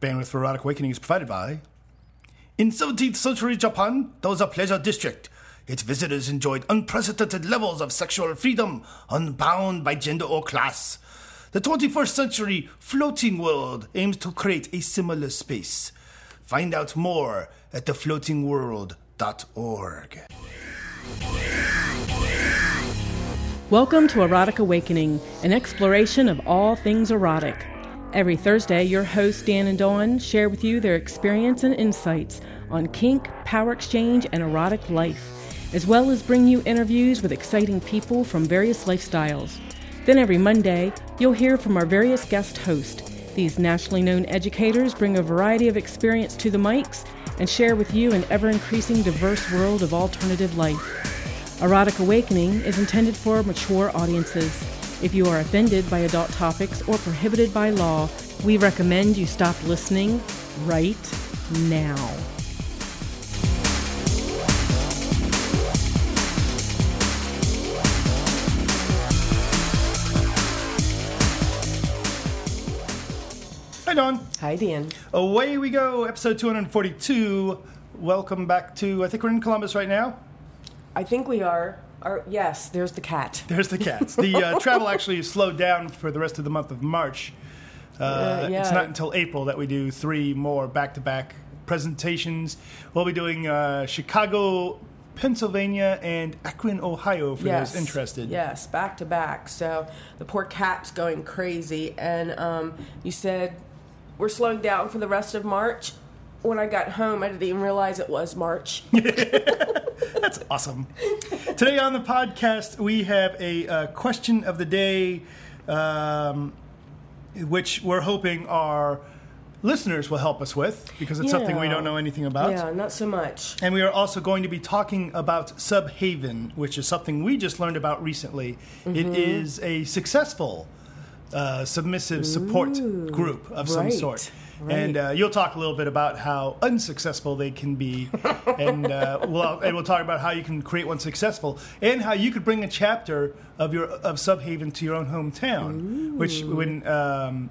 Bandwidth for Erotic Awakening is provided by. In 17th century Japan, there was a pleasure district. Its visitors enjoyed unprecedented levels of sexual freedom, unbound by gender or class. The 21st century floating world aims to create a similar space. Find out more at thefloatingworld.org. Welcome to Erotic Awakening, an exploration of all things erotic. Every Thursday, your hosts Dan and Dawn share with you their experience and insights on kink, power exchange, and erotic life, as well as bring you interviews with exciting people from various lifestyles. Then every Monday, you'll hear from our various guest hosts. These nationally known educators bring a variety of experience to the mics and share with you an ever increasing diverse world of alternative life. Erotic Awakening is intended for mature audiences. If you are offended by adult topics or prohibited by law, we recommend you stop listening right now. Hi, Dawn. Hi, Dan. Away we go, episode 242. Welcome back to, I think we're in Columbus right now. I think we are. Yes, there's the cat. There's the cats. The uh, travel actually slowed down for the rest of the month of March. Uh, Uh, yeah. It's not until April that we do three more back to back presentations. We'll be doing uh, Chicago, Pennsylvania, and Akron, Ohio for yes, those interested. Yes, back to back. So the poor cat's going crazy. And um, you said we're slowing down for the rest of March. When I got home, I didn't even realize it was March. That's awesome. Today on the podcast, we have a uh, question of the day, um, which we're hoping our listeners will help us with because it's something we don't know anything about. yeah, not so much. And we are also going to be talking about Subhaven, which is something we just learned about recently. Mm-hmm. It is a successful uh, submissive support group of some right, sort. Right. And uh, you'll talk a little bit about how unsuccessful they can be, and uh, we'll and we'll talk about how you can create one successful, and how you could bring a chapter of your of Subhaven to your own hometown. Which when um,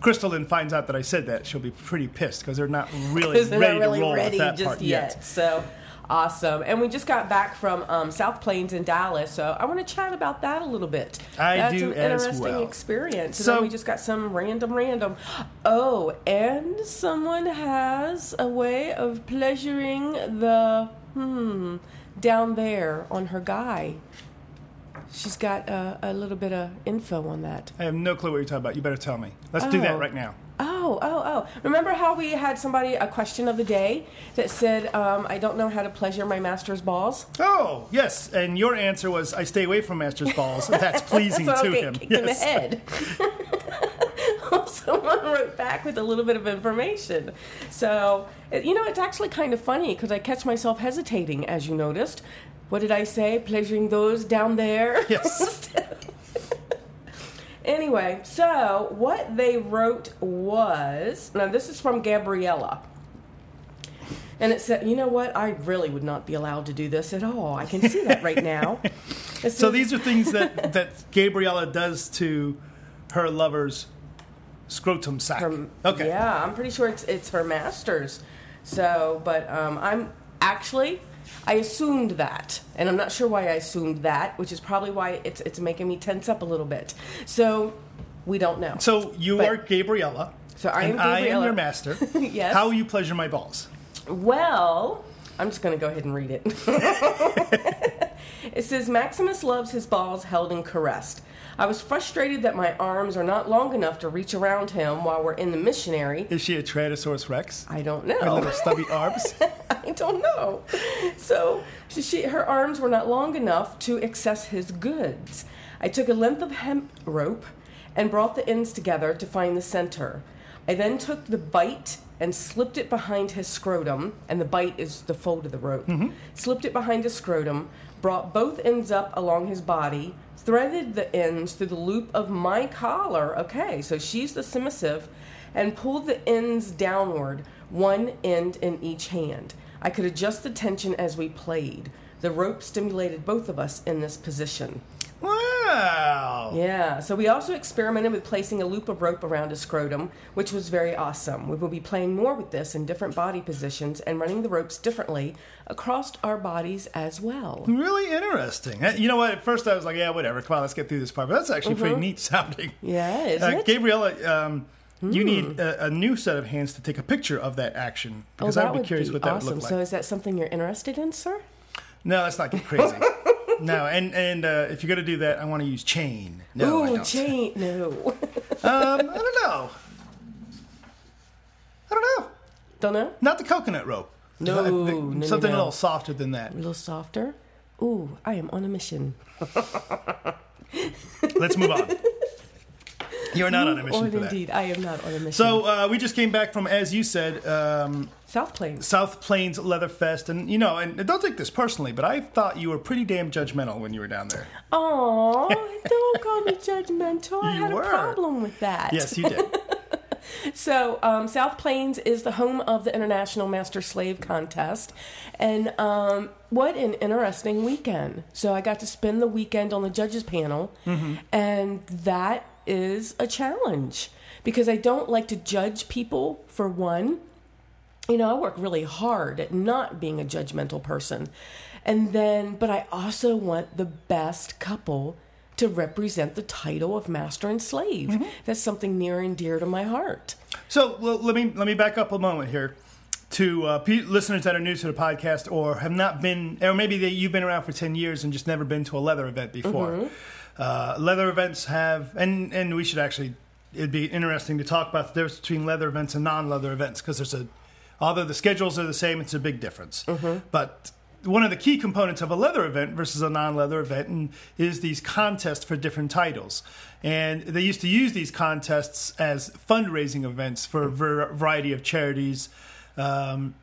Crystalline finds out that I said that, she'll be pretty pissed because they're not really ready not really to roll ready with that just part yet. yet. So awesome. And we just got back from um, South Plains in Dallas. So I want to chat about that a little bit. I That's do an as interesting well. experience. And So- then we just got some random, random. Oh, and someone has a way of pleasuring the, hmm, down there on her guy. She's got uh, a little bit of info on that. I have no clue what you're talking about. You better tell me. Let's do that Oh. right now. Oh, oh, oh. Remember how we had somebody, a question of the day that said, um, I don't know how to pleasure my master's balls? Oh, yes. And your answer was I stay away from Master's balls. That's pleasing I to him. kicked in the head. Someone wrote back with a little bit of information. So, you know, it's actually kind of funny because I catch myself hesitating, as you noticed. What did I say? Pleasuring those down there? Yes. Anyway, so what they wrote was now this is from Gabriella. And it said, you know what? I really would not be allowed to do this at all. I can see that right now. So these are things that, that Gabriella does to her lover's scrotum sac. From, okay. Yeah, I'm pretty sure it's it's for masters. So, but um, I'm actually I assumed that, and I'm not sure why I assumed that, which is probably why it's it's making me tense up a little bit. So we don't know. So you But- are Gabriella. So I am and I am your master. Yes. How will you pleasure my balls? Well, I'm just going to go ahead and read it. it says Maximus loves his balls held and caressed. I was frustrated that my arms are not long enough to reach around him while we're in the missionary. Is she a Tyrannosaurus Rex? I don't With know. little stubby arms? I don't know. So she, she, her arms were not long enough to access his goods. I took a length of hemp rope and brought the ends together to find the center. I then took the bite and slipped it behind his scrotum, and the bite is the fold of the rope. Mm-hmm. Slipped it behind his scrotum, brought both ends up along his body, threaded the ends through the loop of my collar. Okay, so she's the submissive, and pulled the ends downward, one end in each hand. I could adjust the tension as we played. The rope stimulated both of us in this position. Wow. Yeah, so we also experimented with placing a loop of rope around his scrotum, which was very awesome. We will be playing more with this in different body positions and running the ropes differently across our bodies as well. Really interesting. Uh, You know what? At first I was like, yeah, whatever. Come on, let's get through this part. But that's actually pretty neat sounding. Yeah, isn't Uh, Mm-hmm. it? Gabriella, um, you need a, a new set of hands to take a picture of that action Oh, because that I would be curious what that awesome. would look like. So is that something you're interested in, sir? no, let's not get crazy. no, and and uh, if you're gonna do that, I want to use chain. No, I Ooh, don't. chain. No. Um, I don't know. I don't know. Don't know? Not the coconut rope. No, I think no, something no. a little softer than that. A little softer. Ooh, I am on a mission. Let's move on. You're not on a mission Or for that. indeed, I am not on a mission. So uh, we just came back from, as you said, um, South Plains. South Plains Leather Fest, and you know, and don't take this personally, but I thought you were pretty damn judgmental when you were down there. Aw, don't call me judgmental. I You had were. a problem with that. Yes, you did. So, um, South Plains is the home of the International Master Slave Contest. And um, what an interesting weekend. So, I got to spend the weekend on the judges panel, and that is a challenge because I don't like to judge people, for one. You know, I work really hard at not being a judgmental person. And then, but I also want the best couple to represent the title of master and slave. That's something near and dear to my heart. So well, let me let me back up a moment here to uh, pe- listeners that are new to the podcast or have not been, or maybe they, you've been around for ten years and just never been to a leather event before. Uh, leather events have, and and we should actually, it'd be interesting to talk about the difference between leather events and non-leather events because there's a, although the schedules are the same, it's a big difference. But one of the key components of a leather event versus a non-leather event is these contests for different titles. And they used to use these contests as fundraising events for a variety of charities. Um,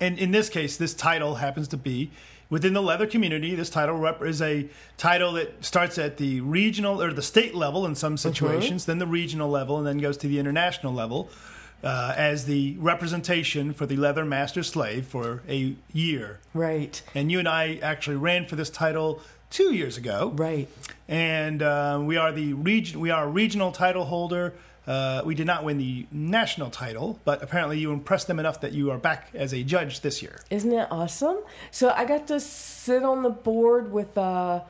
and in this case this title happens to be within the leather community. This title rep- is a title that starts at the regional or the state level in some situations then the regional level and then goes to the international level uh, as the representation for the leather master slave for a year Right, and you and I actually ran for this title two years ago. right. And uh, we are the region. We are a regional title holder. Uh, we did not win the national title, but apparently you impressed them enough that you are back as a judge this year. Isn't it awesome? So I got to sit on the board with uh,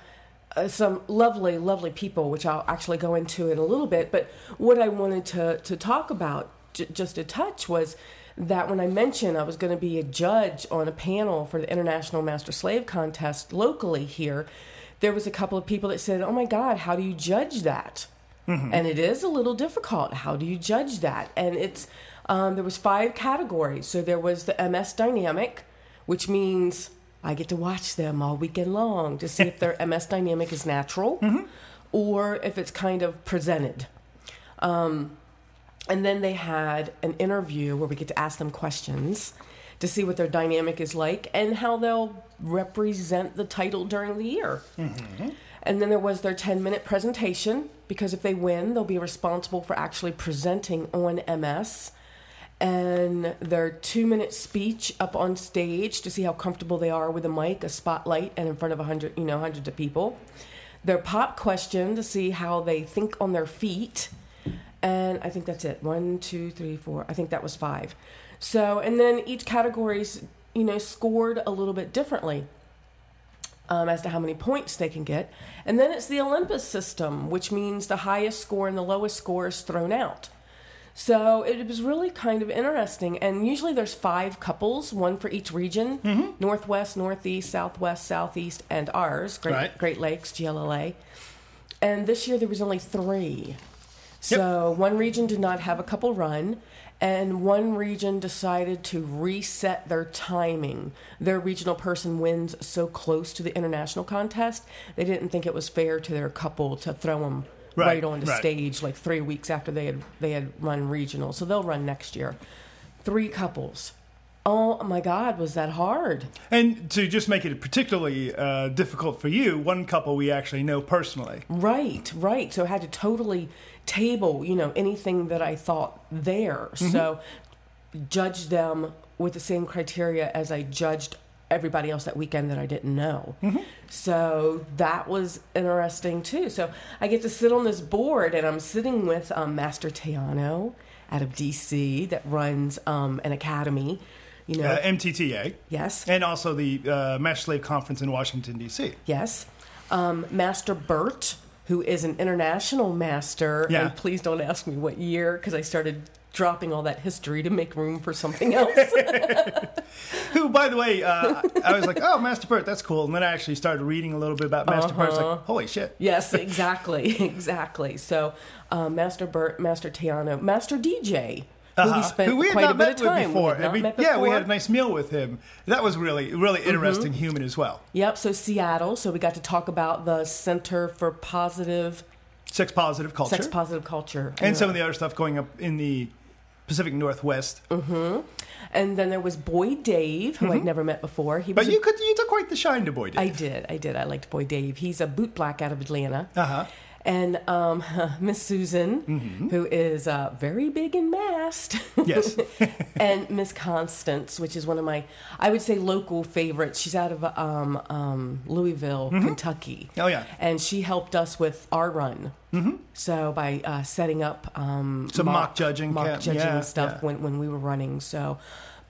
uh, some lovely, lovely people, which I'll actually go into in a little bit. But what I wanted to, to talk about, j- just a touch, was that when I mentioned I was going to be a judge on a panel for the International Master Slave Contest locally here, there was a couple of people that said, "Oh my God, how do you judge that?" and it is a little difficult. How do you judge that? And it's um, there was five categories. So there was the MS dynamic, which means I get to watch them all weekend long to see if their MS dynamic is natural or if it's kind of presented. Um, and then they had an interview where we get to ask them questions to see what their dynamic is like and how they'll represent the title during the year. Mm-hmm. And then there was their 10 minute presentation because if they win, they'll be responsible for actually presenting on MS. And their two minute speech up on stage to see how comfortable they are with a mic, a spotlight, and in front of a hundred, you know, hundreds of people. Their pop question to see how they think on their feet. And I think that's it. One, two, three, four. I think that was five. So, and then each category's, you know, scored a little bit differently um, as to how many points they can get. And then it's the Olympic system, which means the highest score and the lowest score is thrown out. So it was really kind of interesting. And usually there's five couples, one for each region Northwest, Northeast, Southwest, Southeast, and ours, Great, Right. Great Lakes, GLLA. And this year there was only three. So one region did not have a couple run, and one region decided to reset their timing. Their regional person wins so close to the international contest, they didn't think it was fair to their couple to throw them right, Right, onto right. stage like three weeks after they had they had run regional. So they'll run next year. Three couples. Oh my God, was that hard? And to just make it particularly uh, difficult for you, one couple we actually know personally. Right, right. So I had to totally table, you know, anything that I thought there. So judge them with the same criteria as I judged everybody else that weekend that I didn't know. So that was interesting too. So I get to sit on this board, and I'm sitting with um, Master Taino out of DC that runs um, an academy. You know, Uh, MTTA. yes, And also the uh, Master Slave Conference in Washington, D.C. yes. Um, master Burt, who is an international master, Yeah. and please don't ask me what year because I started dropping all that history to make room for something else. Who, by the way, uh, I was like, oh, Master Burt, that's cool. And then I actually started reading a little bit about Master Burt. It's Uh-huh. like, holy shit. Yes, exactly, exactly. So, um, Master Bert, Master Taino, Master DJ, Uh-huh. we spent Who we had quite not a bit met of time with before. Not we- met yeah, we had a nice meal with him. That was really, really Mm-hmm. interesting human as well. Yep. So Seattle. So we got to talk about the Center for Positive Sex positive culture. Sex Positive Culture, and some of the other stuff going up in the Pacific Northwest. And then there was Boy Dave, who I'd never met before. He Mm-hmm. But was. a- you could you took quite the shine to Boy Dave. I did. I did. I liked Boy Dave. He's a boot black out of Atlanta. Uh-huh. And um, Miss Susan, who is uh, very big and masked. Yes. and Miss Constance, which is one of my, I would say, local favorites. She's out of um, um, Louisville, Kentucky. Oh, yeah. And she helped us with our run. Mm-hmm. So by uh, setting up um, Some mock judging mock camp. judging Yeah, stuff yeah. when, when we were running. So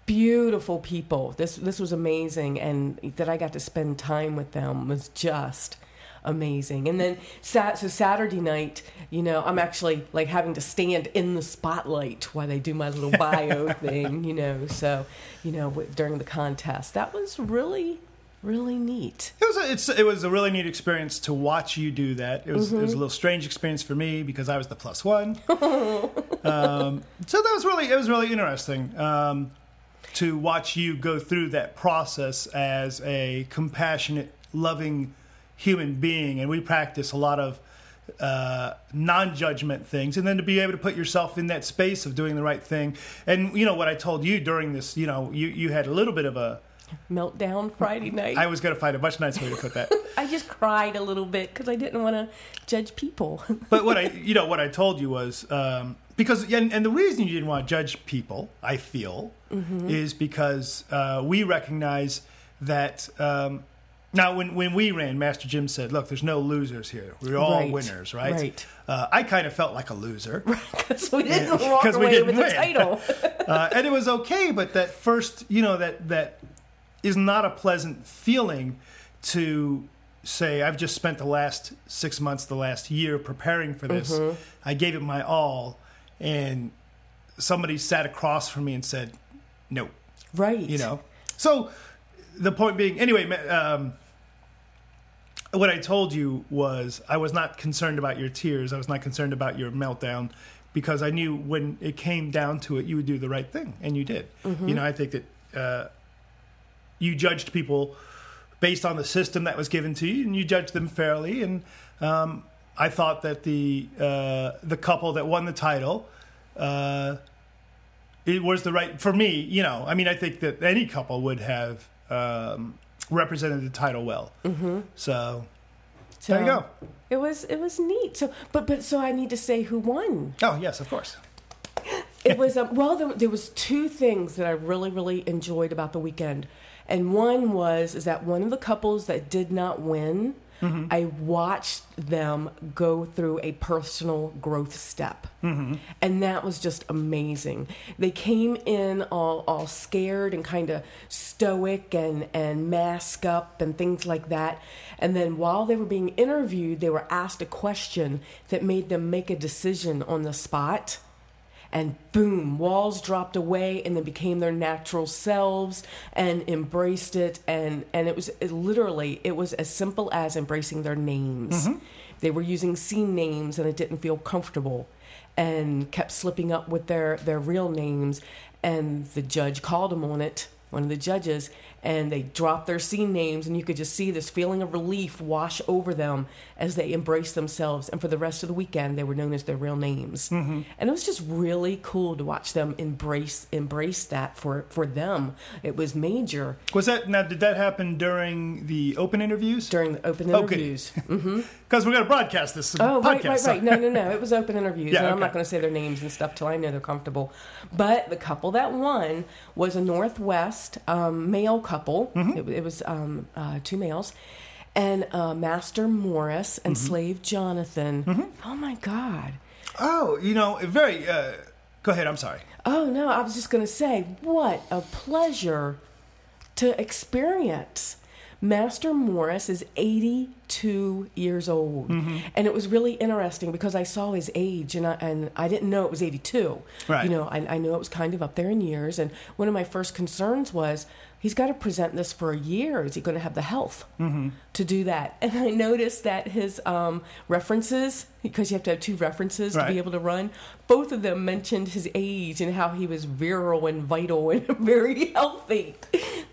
beautiful people. This this was amazing, and that I got to spend time with them was just amazing. And then sat so Saturday night, you know, I'm actually like having to stand in the spotlight while they do my little bio thing, you know. So, you know, during the contest, that was really really neat. It was a, it's it was a really neat experience to watch you do that. It was Mm-hmm. it was a little strange experience for me because I was the plus one. um, so that was really it was really interesting um, to watch you go through that process as a compassionate, loving human being, and we practice a lot of uh, non-judgment things, and then to be able to put yourself in that space of doing the right thing. And you know what I told you during this, you know, you you had a little bit of a. Meltdown Friday night. I was going to find a much nicer way to put that. I just cried a little bit because I didn't want to judge people. but what I, you know, what I told you was um, because, and, and the reason you didn't want to judge people, I feel, is because uh, we recognize that. Um, now, when, when we ran, Master Jim said, "Look, there's no losers here. We're all Right, winners, right?" right. Uh, I kind of felt like a loser, so we didn't walk 'Cause we away didn't with the win. title. uh, and it was okay. But that first, you know, that that is not a pleasant feeling to say I've just spent the last six months, the last year preparing for this. Mm-hmm. I gave it my all, and somebody sat across from me and said, "No," right. you know. So the point being, anyway, um, what I told you was I was not concerned about your tears. I was not concerned about your meltdown because I knew when it came down to it, you would do the right thing, and you did. You know, I think that uh, you judged people based on the system that was given to you, and you judged them fairly. And um, I thought that the uh, the couple that won the title. Uh, it was the right for me. You know, I mean, I think that any couple would have um, represented the title well. Mm-hmm. So So there you go. It was it was neat. So, but but so I need to say who won. Oh yes, of course. It was um, well. There, there was two things that I really really enjoyed about the weekend, and one was is that one of the couples that did not win. Mm-hmm. I watched them go through a personal growth step. Mm-hmm. And that was just amazing. They came in all, all scared and kind of stoic and, and mask up and things like that. And then while they were being interviewed, they were asked a question that made them make a decision on the spot and boom, walls dropped away and then became their natural selves and embraced it. And, and it was it literally, it was as simple as embracing their names. Mm-hmm. They were using scene names and it didn't feel comfortable and kept slipping up with their, their real names. And the judge called them on it, one of the judges, and they dropped their scene names. And you could just see this feeling of relief wash over them as they embraced themselves. And for the rest of the weekend, they were known as their real names. And it was just really cool to watch them embrace embrace that for, for them. It was major Was that now? Did that happen during the open interviews? during the open interviews. Okay. interviews. Because we're going to broadcast this. Oh, podcast, right, right, so- right. No, no, no. It was open interviews, Yeah, and I'm not going to say their names and stuff till I know they're comfortable. But the couple that won was a Northwest um, male couple. Mm-hmm. It, it was um, uh, two males, and uh, Master Morris and Mm-hmm. Slave Jonathan. Oh my God. Oh, you know, very. Uh, go ahead. I'm sorry. Oh no, I was just going to say, what a pleasure to experience. Master Morris is 82 years old. Mm-hmm. And it was really interesting because I saw his age and I, and I didn't know it was 82. Right. You know, I, I knew it was kind of up there in years. And one of my first concerns was he's got to present this for a year. Is he going to have the health Mm-hmm. to do that? And I noticed that his um, references, because you have to have two references to be able to run, both of them mentioned his age and how he was virile and vital and very healthy.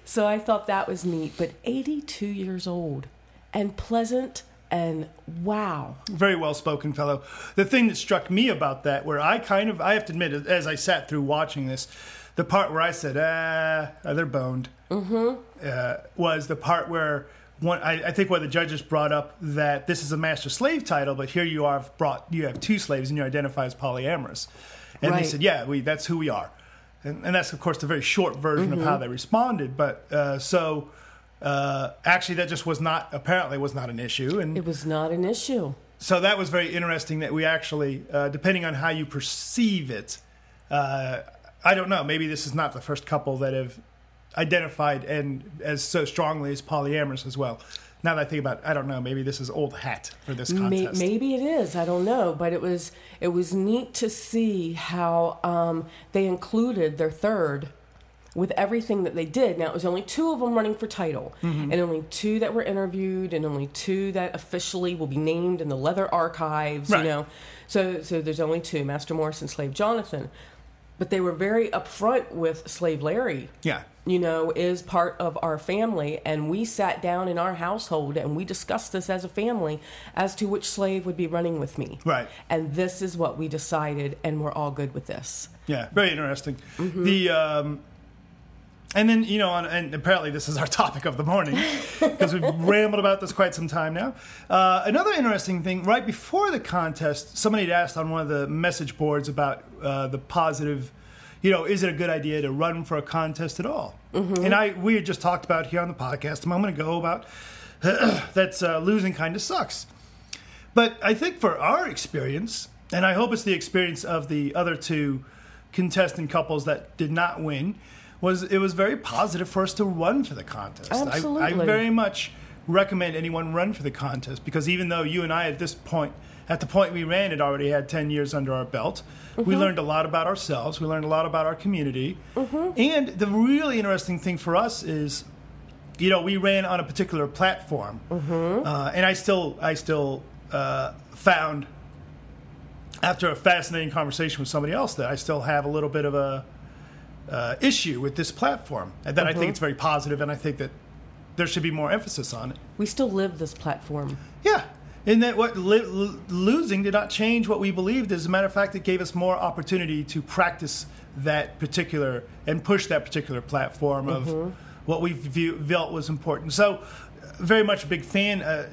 So I thought that was neat. But 82 years old and pleasant and wow. very well spoken fellow. The thing that struck me about that, where I kind of, I have to admit, as I sat through watching this, the part where I said, ah, they're boned, mm-hmm. uh, was the part where one, I, I think one of the judges brought up that this is a master slave title, but here you are brought, you have two slaves and you identify as polyamorous. And Right. they said, yeah, we, that's who we are. And, and that's, of course, the very short version of how they responded. But uh, so uh, actually, that just was not, apparently, was not an issue. And It was not an issue. so that was very interesting that we actually, uh, depending on how you perceive it, uh, I don't know. Maybe this is not the first couple that have identified and as so strongly as polyamorous as well. Now that I think about, it, I don't know. Maybe this is old hat for this contest. maybe it is. I don't know, but it was it was neat to see how um, they included their third with everything that they did. Now it was only two of them running for title, Mm-hmm. and only two that were interviewed, and only two that officially will be named in the Leather Archives. Right. You know, so so there's only two: Master Morris and Slave Jonathan. But they were very upfront with Slave Larry Yeah. you know, is part of our family. And we sat down in our household and we discussed this as a family as to which slave would be running with me. Right. And this is what we decided, and we're all good with this. Yeah, very interesting. Mm-hmm. The um, and then you know, and apparently this is our topic of the morning because we've rambled about this quite some time now. Uh, another interesting thing, right before the contest, somebody had asked on one of the message boards about uh, the positive. You know, is it a good idea to run for a contest at all? And I, we had just talked about here on the podcast a moment ago about that's uh, losing kind of sucks. But I think for our experience, and I hope it's the experience of the other two contestant couples that did not win, was it was very positive for us to run for the contest. I, I very much recommend anyone run for the contest because even though you and I at this point, at the point we ran, it already had 10 years under our belt, we learned a lot about ourselves, we learned a lot about our community. And the really interesting thing for us is you know, we ran on a particular platform, uh, and I still, I still uh, found after a fascinating conversation with somebody else that I still have a little bit of a uh, issue with this platform, and that I think it's very positive, and I think that there should be more emphasis on it. We still live this platform. Yeah. And that what li- losing did not change what we believed. As a matter of fact, it gave us more opportunity to practice that particular and push that particular platform of what we view, felt was important. So, uh, very much a big fan. Uh,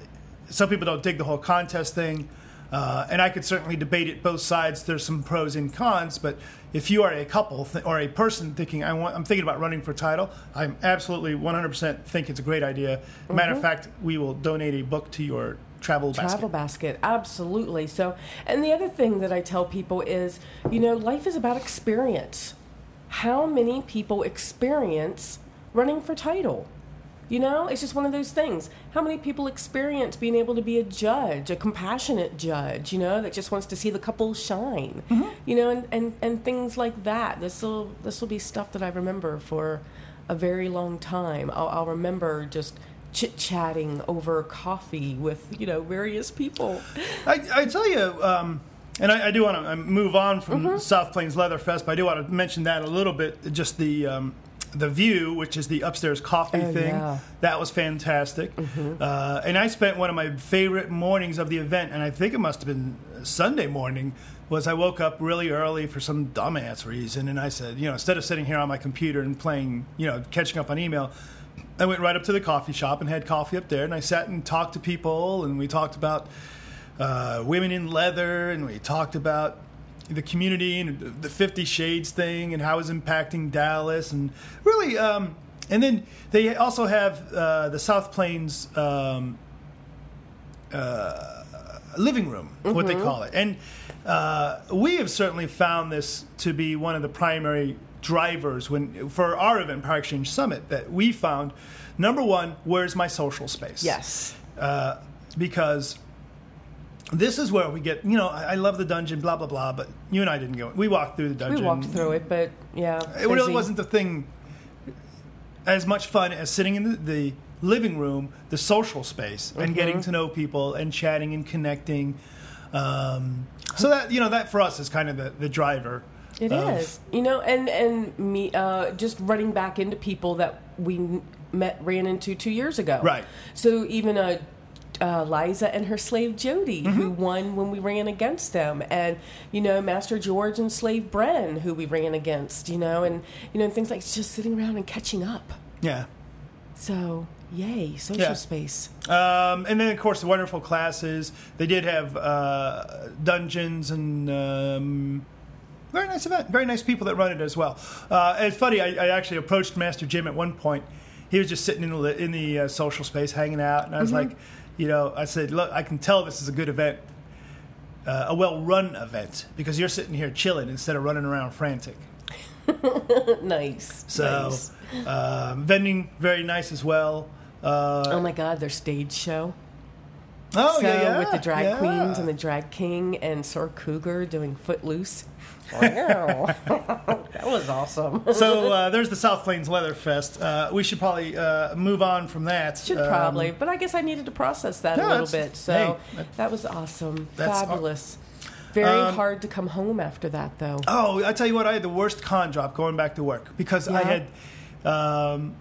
some people don't dig the whole contest thing, uh, and I could certainly debate it both sides. There's some pros and cons, but if you are a couple th- or a person thinking I want, I'm thinking about running for title, I'm absolutely 100% think it's a great idea. Matter of mm-hmm. fact, we will donate a book to your travel basket. Travel basket, absolutely. So, and the other thing that I tell people is, you know, life is about experience. How many people experience running for title? You know, it's just one of those things. How many people experience being able to be a judge, a compassionate judge, you know, that just wants to see the couple shine, you know, and, and, and things like that. This will this will be stuff that I remember for a very long time. I'll, I'll remember just chit chatting over coffee with you know various people. I, I tell you, um, and I, I do want to move on from Mm-hmm. South Plains Leather Fest, but I do want to mention that a little bit. Just the um, the view, which is the upstairs coffee Oh, thing, yeah. that was fantastic. Uh, and I spent one of my favorite mornings of the event, and I think it must have been Sunday morning. Was I woke up really early for some dumbass reason, and I said, you know, instead of sitting here on my computer and playing, you know, catching up on email, I went right up to the coffee shop and had coffee up there, and I sat and talked to people, and we talked about uh, women in leather, and we talked about the community and the Fifty Shades thing and how it's impacting Dallas, and really, um, and then they also have uh, the South Plains um, uh, living room, what they call it. And uh, we have certainly found this to be one of the primary drivers when for our event, Power Exchange Summit, that we found. Number one, where's my social space? Yes. uh, because this is where we get. You know, I, I love the dungeon, blah blah blah. But you and I didn't go. We walked through the dungeon We walked through it, but yeah. It really wasn't the thing as much fun as sitting in the, the living room, the social space, and Mm-hmm. getting to know people and chatting and connecting. Um, so that you know that for us is kind of the, the driver. It is, of- you know, and and me uh, just running back into people that we met ran into two years ago. Right. So even uh, uh, Liza and her slave Jody, who Mm-hmm. won when we ran against them, and you know Master George and slave Bren, who we ran against, you know, and you know things like just sitting around and catching up. Yeah. So yay, social Yeah. space. Um, and then, of course, the wonderful classes. They did have uh, dungeons and um, very nice event. Very nice people that run it as well. Uh, it's funny. I, I actually approached Master Jim at one point. He was just sitting in the in the uh, social space, hanging out, and I was like, you know, I said, look, I can tell this is a good event. Uh, a well-run event because you're sitting here chilling instead of running around frantic. nice. So, nice. um, vending very nice as well. Uh, Oh my God, their stage show. oh so yeah, yeah, with the drag yeah. queens and the drag king and Sir Cougar doing Footloose. That was awesome. so uh, there's the South Plains Leather Fest. Uh, we should probably uh, move on from that. Should Um, probably, but I guess I needed to process that No, a little bit. So hey, that- was awesome, aw- fabulous. Very Um, hard to come home after that, though. Oh, I tell you what, I had the worst con drop going back to work because I had. Um,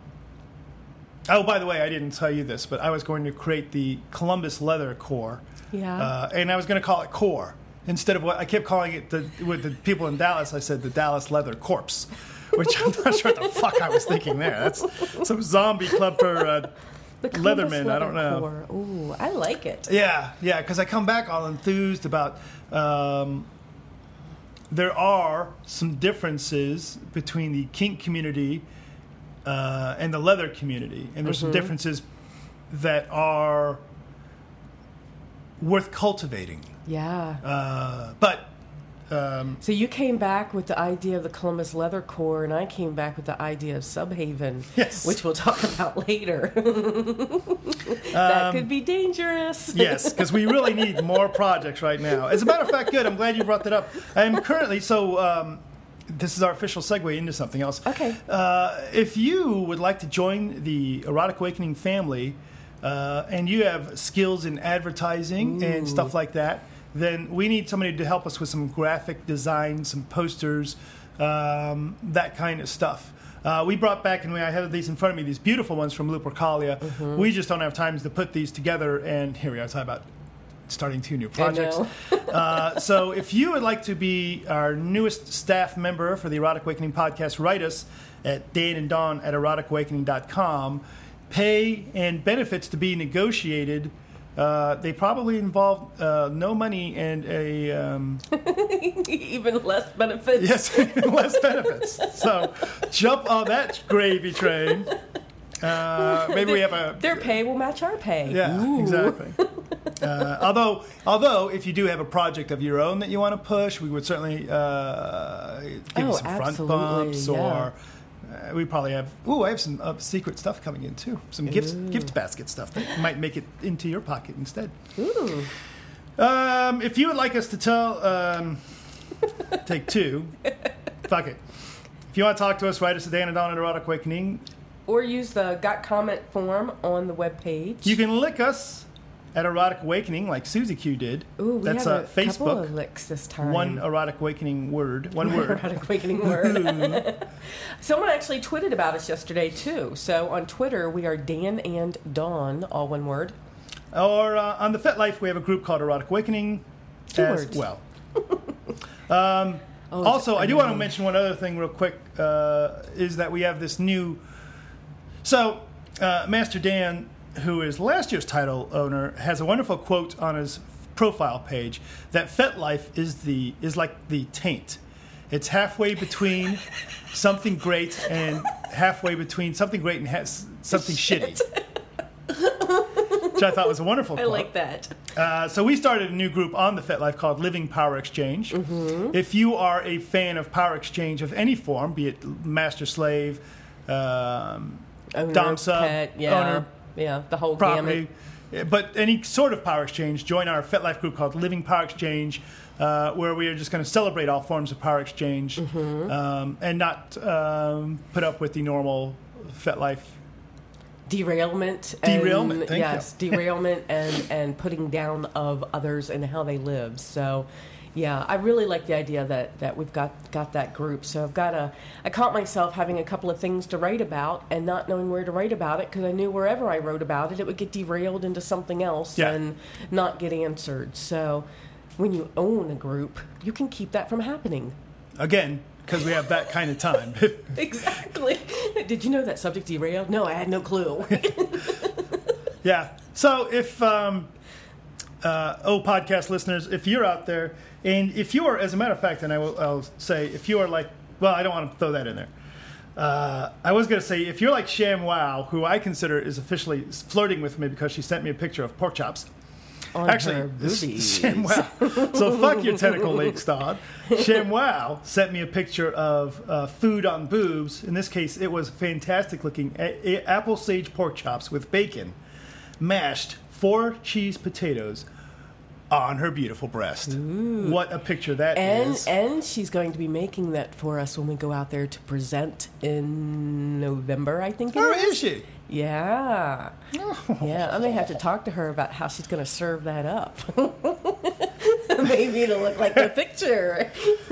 oh, by the way, I didn't tell you this, but I was going to create the Columbus Leather Core. Yeah. Uh, and I was going to call it Core instead of what I kept calling it. The, with the people in Dallas, I said the Dallas Leather Corpse, which I'm not sure what the fuck I was thinking there. That's some zombie club for. Uh, Leatherman, I don't know. Corps. Ooh, I like it. Yeah, yeah, because I come back all enthused about. Um, there are some differences between the kink community uh, and the leather community, and there's some differences that are worth cultivating. Yeah. Uh, but um, so you came back with the idea of the Columbus Leather Corps, and I came back with the idea of Subhaven, Yes. which we'll talk about later. that could be dangerous. Um, yes, because we really need more projects right now. As a matter of fact, good. I'm glad you brought that up. I'm currently so. Um, this is our official segue into something else. Okay. Uh, if you would like to join the Erotic Awakening family, uh, and you have skills in advertising and stuff like that, then we need somebody to help us with some graphic design, some posters, um, that kind of stuff. Uh, we brought back, and we, I have these in front of me, these beautiful ones from Lupercalia. Mm-hmm. We just don't have time to put these together, and here we are talking about starting two new projects. uh, so if you would like to be our newest staff member for the Erotic Awakening podcast, write us at Dan and Dawn at eroticawakening.com. Pay and benefits to be negotiated. Uh, they probably involve uh, no money and a um, Even less benefits. yes less benefits. So jump on that gravy train. Uh, maybe we have a Their pay will match our pay. yeah, Ooh. exactly. uh, although, although, if you do have a project of your own that you want to push, we would certainly uh, give Oh, you some front bumps, yeah. or uh, we probably have. Ooh, I have some uh, secret stuff coming in too. Some gifts, gift basket stuff that might make it into your pocket instead. Ooh. Um, if you would like us to tell, um, take two. Fuck it. If you want to talk to us, write us at Dan and Dawn at Erotic Awakening. Or use the got comment form on the webpage. You can lick us at Erotic Awakening, like Susie Q did. Ooh, we That's have a couple Facebook. of licks this time. One erotic awakening word. One word. Erotic awakening word. Someone actually tweeted about us yesterday too. So on Twitter we are Dan and Dawn, all one word. or uh, on the FetLife, we have a group called Erotic Awakening. Two as words. well. um, Oh, also, I do want to mention one other thing real quick. Uh, is that we have this new. So, uh, Master Dan, who is last year's title owner, has a wonderful quote on his profile page that FetLife is the is like the taint. It's halfway between something great and halfway between something great and has something shitty. Which I thought was a wonderful I quote. like that. Uh, so we started a new group on the FetLife called Living Power Exchange. If you are a fan of Power Exchange of any form, be it master slave, um, Owner, dom sub, pet, yeah, owner, yeah, the whole property, gamut. but any sort of Power Exchange, join our FetLife group called Living Power Exchange. Uh, where we are just going to celebrate all forms of power exchange Mm-hmm. um, and not um, put up with the normal FetLife derailment and- Derailment, yes derailment and and putting down of others and how they live. So yeah i really like the idea that that we've got got that group. So i've got a i caught myself having a couple of things to write about and not knowing where to write about it because i knew wherever i wrote about it it would get derailed into something else Yeah. and not get answered. So when you own a group you can keep that from happening. Again because we have that kind of time. exactly did you know that subject derailed no i had no clue Yeah. So if um, uh, oh podcast listeners, if you're out there, and if you are, as a matter of fact, and I will I'll say, if you are like, well, I don't want to throw that in there. Uh, I was going to say, if you're like Sham Wow, who I consider is officially flirting with me because she sent me a picture of pork chops. On Actually, her boobies. Sham Wow. So fuck your tentacle lake stod. Sham Wow sent me a picture of uh, food on boobs. In this case, it was fantastic looking a- a- apple sage pork chops with bacon, mashed four cheese potatoes on her beautiful breast. What a picture that is! And and she's going to be making that for us when we go out there to present in November, I think. it Where is she? Yeah. Yeah, I may have to talk to her about how she's going to serve that up. Maybe it'll look like the picture.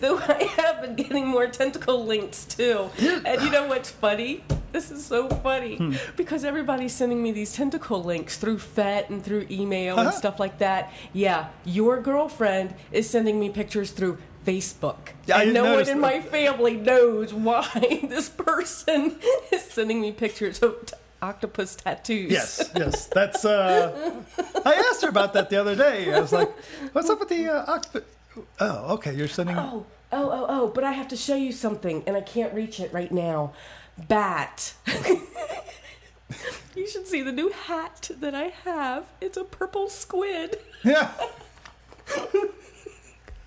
Though I have been getting more tentacle links too. And you know what's funny? This is so funny Hmm. because everybody's sending me these tentacle links through FET and through email and Uh-huh. stuff like that. Yeah, your girlfriend is sending me pictures through Facebook. I and no one in that. my family knows why this person is sending me pictures of t- octopus tattoos. Yes, yes. That's. Uh, I asked her about that the other day. I was like, "What's up with the uh, octopus?" Oh, okay. You're sending. Oh, oh, oh, oh, but I have to show you something, and I can't reach it right now. Bat. you should see the new hat that I have. It's a purple squid. Yeah.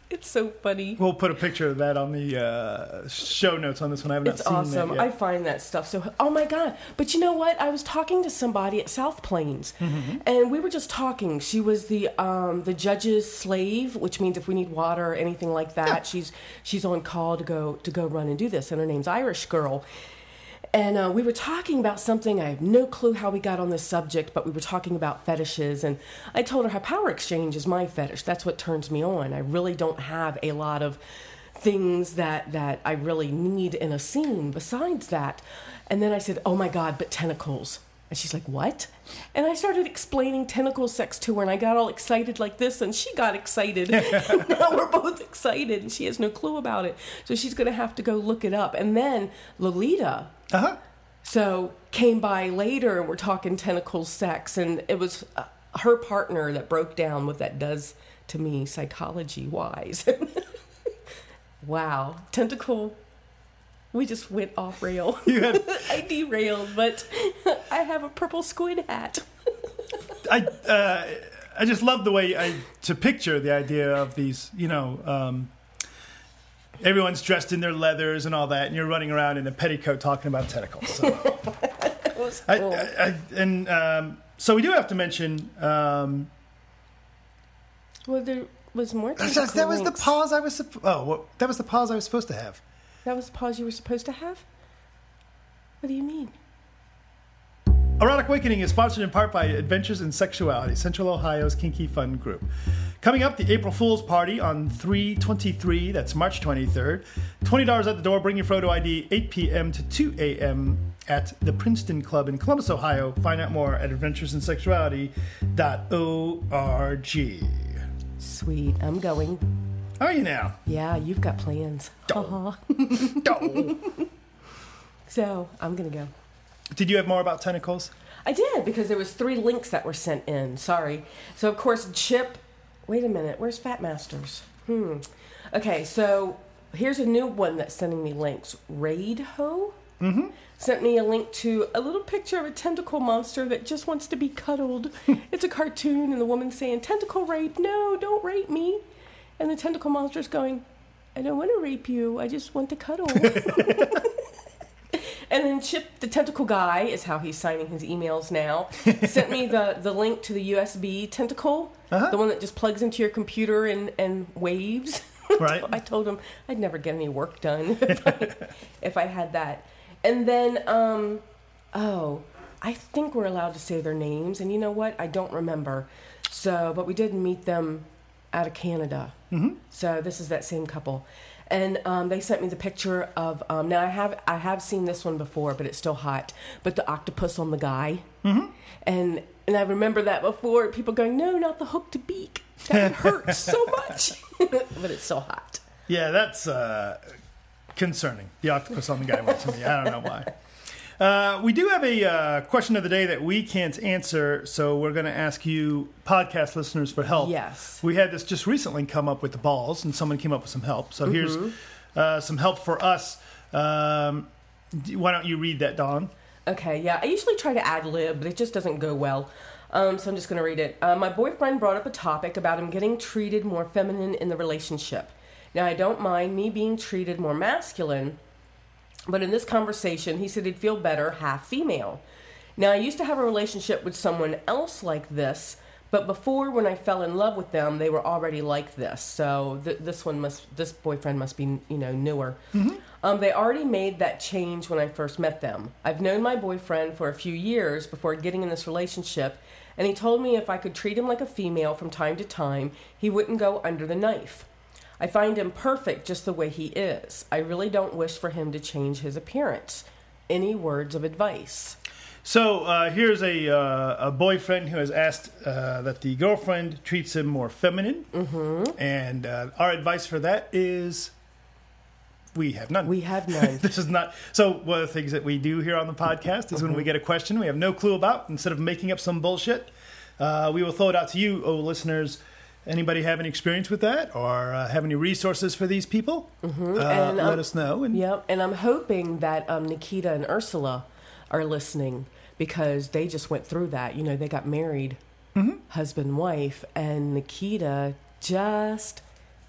It's so funny. We'll put a picture of that on the uh, show notes on this one. I have not It's awesome. I find that stuff so. Oh my god! But you know what? I was talking to somebody at South Plains, Mm-hmm. and we were just talking. She was the um, the judge's slave, which means if we need water or anything like that, she's she's on call to go to go run and do this. And her name's Irish Girl. And uh, we were talking about something. I have no clue how we got on this subject, but we were talking about fetishes. And I told her how power exchange is my fetish. That's what turns me on. I really don't have a lot of things that, that I really need in a scene besides that. And then I said, Oh my God, but tentacles. And she's like, What? And I started explaining tentacle sex to her, and I got all excited like this, and she got excited. now we're both excited, and she has no clue about it. So she's going to have to go look it up. And then Lolita, Uh-huh. so came by later and we're talking tentacle sex and it was uh, her partner that broke down what that does to me psychology wise wow tentacle we just went off rail You had, i derailed but i have a purple squid hat I, uh, I just love the way I to picture the idea of these. You know, um, everyone's dressed in their leathers and all that, and you're running around in a petticoat talking about tentacles. So. was I, cool. I, I, and um, so we do have to mention. Um, well there was more that tentacle was the pause I was. supp- Oh, well, that was the pause I was supposed to have. that was the pause you were supposed to have what do you mean Erotic Awakening is sponsored in part by Adventures in Sexuality, Central Ohio's kinky fun group. Coming up, the April Fool's Party on 323, that's March 23rd. $20 at the door, bring your photo ID, 8 p.m. to 2 a.m. at the Princeton Club in Columbus, Ohio. Find out more at adventuresinsexuality.org. sweet i'm going are you now? yeah you've got plans so i'm gonna go Did you have more about tentacles? I did because there was three links that were sent in. Sorry. So of course Chip. Wait a minute. Where's Fat Masters? Hmm. Okay. So here's a new one that's sending me links. Raid Ho. Sent me a link to a little picture of a tentacle monster that just wants to be cuddled. it's a cartoon, and the woman's saying, Tentacle rape, no, don't rape me. And the tentacle monster's going, I don't want to rape you, I just want to cuddle. And then Chip, the tentacle guy, is how he's signing his emails now. sent me the, the link to the USB tentacle, the one that just plugs into your computer and, and waves. Right. I told him I'd never get any work done if I, if I had that. And then, um, oh, I think we're allowed to say their names. And you know what? I don't remember. So, but we did meet them out of Canada. Mm-hmm. So this is that same couple. And um, they sent me the picture of um, now I have I have seen this one before, but it's still hot. But the octopus on the guy, mm-hmm. and and I remember that before. People going, no, not the hooked beak. That hurts so much, but it's so hot. Yeah, that's uh, concerning. The octopus on the guy went to me. I don't know why. Uh, we do have a uh, question of the day that we can't answer, so we're going to ask you, podcast listeners, for help. Yes. We had this just recently come up with the balls, and someone came up with some help. So here's uh, some help for us. Um, why don't you read that, Dawn? Okay, yeah. I usually try to ad lib, but it just doesn't go well. Um, so I'm just going to read it. Uh, my boyfriend brought up a topic about him getting treated more feminine in the relationship. Now, I don't mind me being treated more masculine, but in this conversation, he said he'd feel better half female. Now, I used to have a relationship with someone else like this, but before, when I fell in love with them, they were already like this. So th- this one must, this boyfriend must be, you know, newer. Um, they already made that change when I first met them. I've known my boyfriend for a few years before getting in this relationship, and he told me if I could treat him like a female from time to time, he wouldn't go under the knife. I find him perfect just the way he is. I really don't wish for him to change his appearance. Any words of advice? So uh, here's a, uh, a boyfriend who has asked uh, that the girlfriend treats him more feminine. Mm-hmm. And uh, our advice for that is we have none. We have none. this is not. So one of the things that we do here on the podcast is when we get a question we have no clue about, instead of making up some bullshit, uh, we will throw it out to you, oh listeners. Anybody have any experience with that, or uh, have any resources for these people? Mm-hmm. Uh, And, um, let us know. And Yep, and I'm hoping that um, Nikita and Ursula are listening because they just went through that. You know, they got married, husband wife, and Nikita just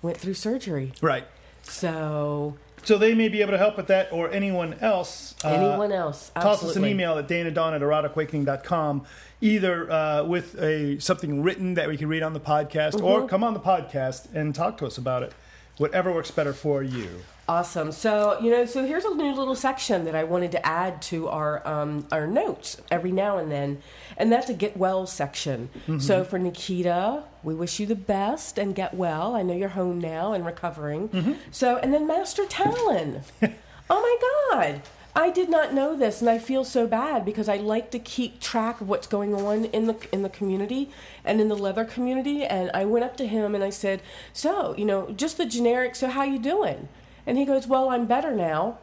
went through surgery. right. So So they may be able to help with that, or anyone else. uh, anyone else? toss us an email at danadawn at eroticawakening.com, either uh, with a something written that we can read on the podcast, Mm-hmm. or come on the podcast and talk to us about it. Whatever works better for you. Awesome. So you know, so here's a new little section that I wanted to add to our um, our notes every now and then, and that's a get well section. So for Nikita, we wish you the best and get well. I know you're home now and recovering. So and then Master Talon. oh my God. I did not know this, and I feel so bad because I like to keep track of what's going on in the in the community and in the leather community. And I went up to him and I said, "So, you know, just the generic. So, how you doing?" And he goes, "Well, I'm better now."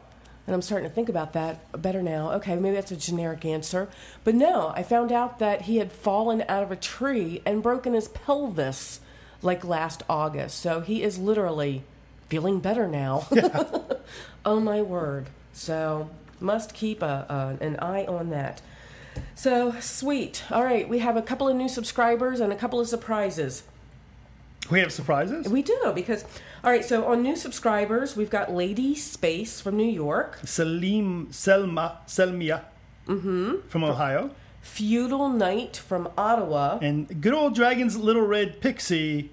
And I'm starting to think about that. Better now. Okay, maybe that's a generic answer. But no, I found out that he had fallen out of a tree and broken his pelvis like last August. So he is literally feeling better now. oh my word. So must keep a, a, an eye on that. So sweet. All right, we have a couple of new subscribers and a couple of surprises. We have surprises. We do because, all right. So on new subscribers, we've got Lady Space from New York, Salim Selma Selmia Mm-hmm. from Ohio, Feudal Knight from Ottawa. and good old Dragon's Little Red Pixie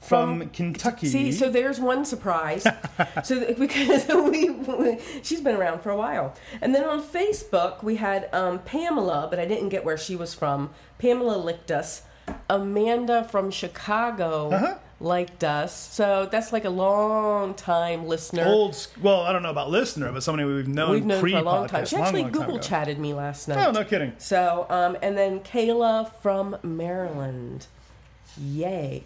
from, From- Kentucky. See, so there's one surprise. so because we, we- she's been around for a while, and then on Facebook we had um, Pamela, but I didn't get where she was from. Pamela licked us. Amanda from Chicago Uh-huh. liked us. So that's like a long time listener. old. Well, I don't know about listener, but somebody we've known. We've known for a long time. She long, actually long Google chatted me last night. Oh, no kidding. So, um, and then Kayla from Maryland. Yay.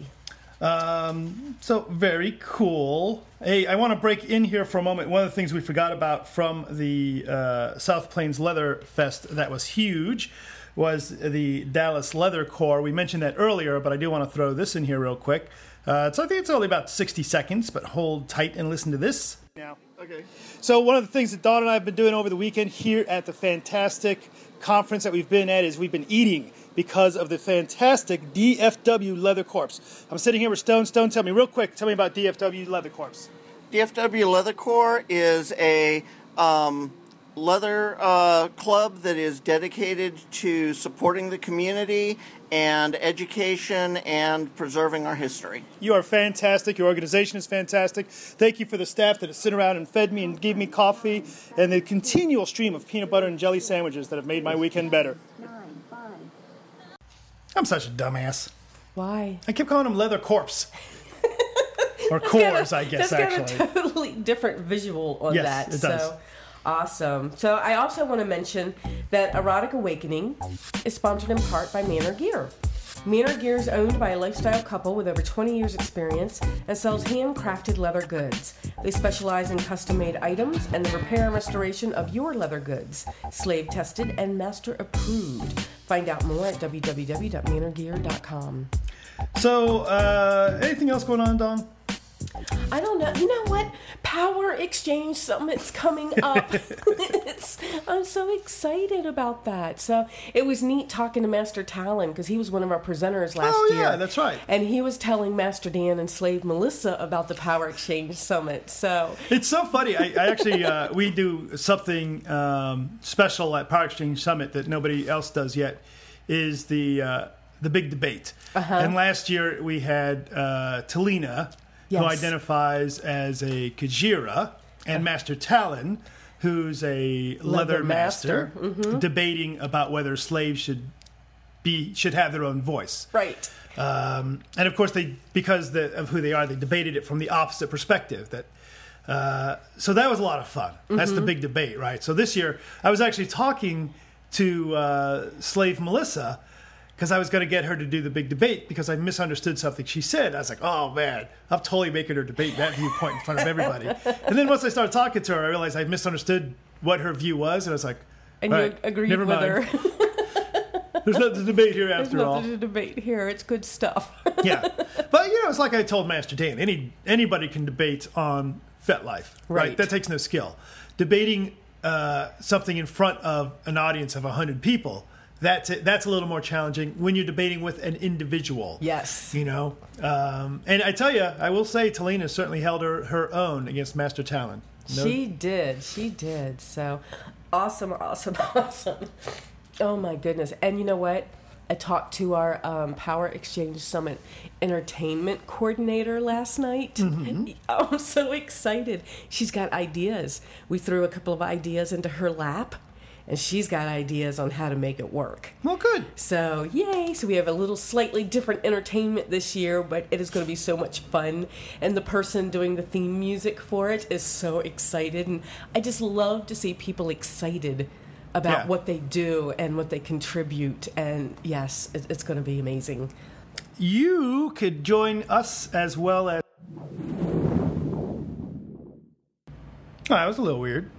Um, so very cool. Hey, I want to break in here for a moment. One of the things we forgot about from the uh, South Plains Leather Fest that was huge was the Dallas Leather Corps. We mentioned that earlier, but I do want to throw this in here real quick. Uh, so I think it's only about 60 seconds, but hold tight and listen to this. Now, Okay. So one of the things that Dawn and I have been doing over the weekend here at the fantastic conference that we've been at is we've been eating because of the fantastic DFW Leather Corps. I'm sitting here with Stone. Stone, tell me real quick. Tell me about DFW Leather Corps. DFW Leather Corps is a um, leather uh, club that is dedicated to supporting the community and education and preserving our history. You are fantastic. Your organization is fantastic. Thank you for the staff that have sit around and fed me and gave me coffee and the continual stream of peanut butter and jelly sandwiches that have made my weekend better. I'm such a dumbass. Why? I kept calling them leather corpse. or cores, I guess, That's got actually. a totally different visual on Yes, that. it does. So awesome. So I also want to mention that Erotic Awakening is sponsored in part by Manor Gear. Manor Gear is owned by a lifestyle couple with over 20 years' experience and sells handcrafted leather goods. They specialize in custom made items and the repair and restoration of your leather goods, slave tested and master approved. Find out more at www.manorgear.com. So, uh, anything else going on, Dawn? I don't know. You know what? Power Exchange Summit's coming up. it's, I'm so excited about that. So it was neat talking to Master Talon because he was one of our presenters last Oh, year. yeah, that's right. And he was telling Master Dan and Slave Melissa about the Power Exchange Summit. So It's so funny. I, I actually uh, we do something um, special at Power Exchange Summit that nobody else does yet. Is the uh, the big debate? Uh-huh. And last year we had uh, Talina, who identifies as a Kajira, and Master Talon, who's a leather, Leather master, master. Mm-hmm. debating about whether slaves should be should have their own voice. right. Um, and of course, they because the, of who they are, they debated it from the opposite perspective. That uh, so that was a lot of fun. That's the big debate, right? So this year, I was actually talking to uh, Slave Melissa because I was going to get her to do the big debate because I misunderstood something she said. I was like, "Oh man, I'm totally making her debate that viewpoint in front of everybody." and then once I started talking to her, I realized I misunderstood what her view was, and I was like, And you right, agreed never with mind. her. There's nothing to debate here after all." There's nothing to debate here. It's good stuff. yeah, but you know, it's like I told Master Dan. Any anybody can debate on FetLife, right? Right. That takes no skill. Debating uh, something in front of an audience of hundred people. That's it. That's a little more challenging when you're debating with an individual. yes. You know, um, and I tell you, I will say, Talina certainly held her, her own against Master Talon. No- She did. She did. So awesome, awesome, awesome. Oh my goodness. And you know what? I talked to our um, Power Exchange Summit entertainment coordinator last night. I'm so excited. She's got ideas. We threw a couple of ideas into her lap, and she's got ideas on how to make it work. well, good. So, yay! So, we have a little slightly different entertainment this year, but it is going to be so much fun. And the person doing the theme music for it is so excited. And I just love to see people excited about Yeah. what they do and what they contribute. And yes, it's going to be amazing. You could join us as well as. Oh, that was a little weird.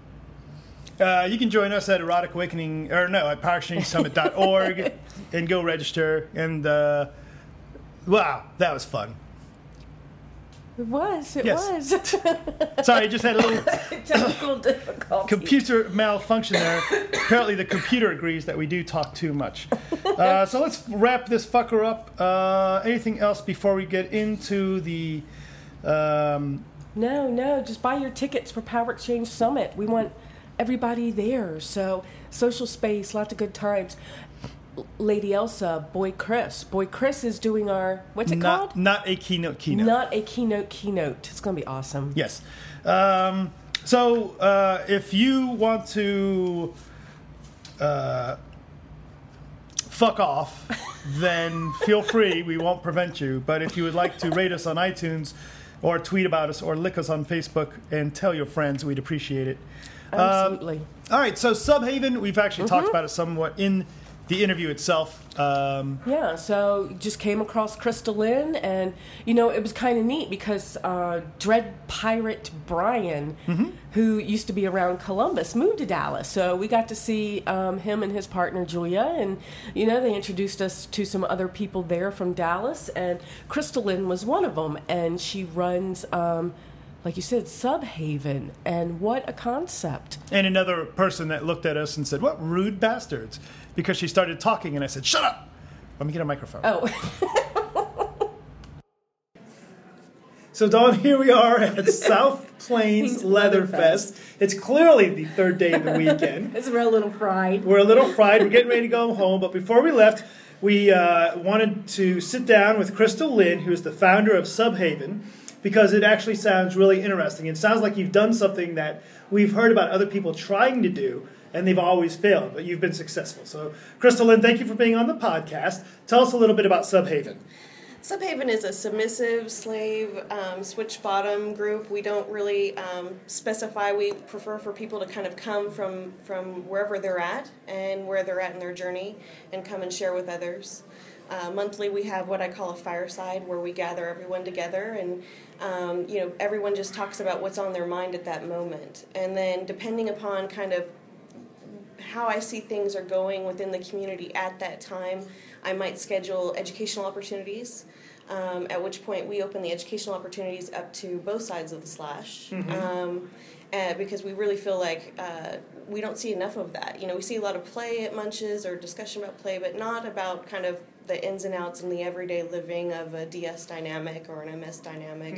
Uh, you can join us at Erotic Awakening, or no, at PowerExchangeSummit.org and go register. And uh, wow, that was fun. It was. It Yes. was. Sorry, I just had a little Technical difficulty. computer malfunction there. Apparently, the computer agrees that we do talk too much. Uh, so let's wrap this fucker up. Uh, anything else before we get into the. Um, No, no, just buy your tickets for Power Exchange Summit. We want everybody there. So, social space, lots of good times. Lady Elsa, Boy Chris. Boy Chris is doing our, what's it not, called? not a keynote keynote. Not a keynote keynote. It's going to be awesome. Yes. Um, so uh, if you want to uh, fuck off, then feel free. We won't prevent you. But if you would like to rate us on iTunes or tweet about us or lick us on Facebook and tell your friends, we'd appreciate it. Absolutely. All right. So Subhaven, we've actually talked about it somewhat in the interview itself. Um, Yeah, so just came across Crystal Lynn, and you know it was kind of neat because uh, Dread Pirate Brian, who used to be around Columbus, moved to Dallas. So we got to see um, him and his partner Julia, and you know they introduced us to some other people there from Dallas, and Crystal Lynn was one of them, and she runs. Um, like you said, Subhaven, and what a concept. And another person that looked at us and said, What rude bastards? Because she started talking, and I said, Shut up! Let me get a microphone. Oh, So, Dawn, here we are at South Plains Leather Fest. It's clearly the third day of the weekend. It's we're a little fried. We're a little fried. We're getting ready to go home. But before we left, we uh, wanted to sit down with Crystal Lynn, who is the founder of Subhaven, because it actually sounds really interesting. It sounds like you've done something that we've heard about other people trying to do, and they've always failed, but you've been successful. So, Crystal Lynn, thank you for being on the podcast. Tell us a little bit about Subhaven. Subhaven is a submissive slave um, switch bottom group. We don't really um, specify. We prefer for people to kind of come from from wherever they're at and where they're at in their journey, and come and share with others. Uh, monthly, we have what I call a fireside, where we gather everyone together, and um, you know everyone just talks about what's on their mind at that moment, and then depending upon kind of how I see things are going within the community at that time, I might schedule educational opportunities. Um, at which point we open the educational opportunities up to both sides of the slash. Um, uh, because we really feel like uh, we don't see enough of that. You know, we see a lot of play at Munches or discussion about play, but not about kind of the ins and outs and the everyday living of a DS dynamic or an MS dynamic.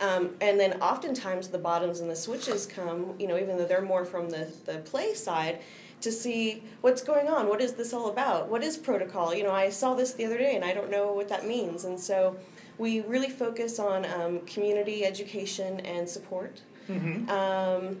Um, and then oftentimes the bottoms and the switches come, you know, even though they're more from the, the play side, to see what's going on. What is this all about? What is protocol? You know, I saw this the other day and I don't know what that means. And so we really focus on um, community education and support. Um,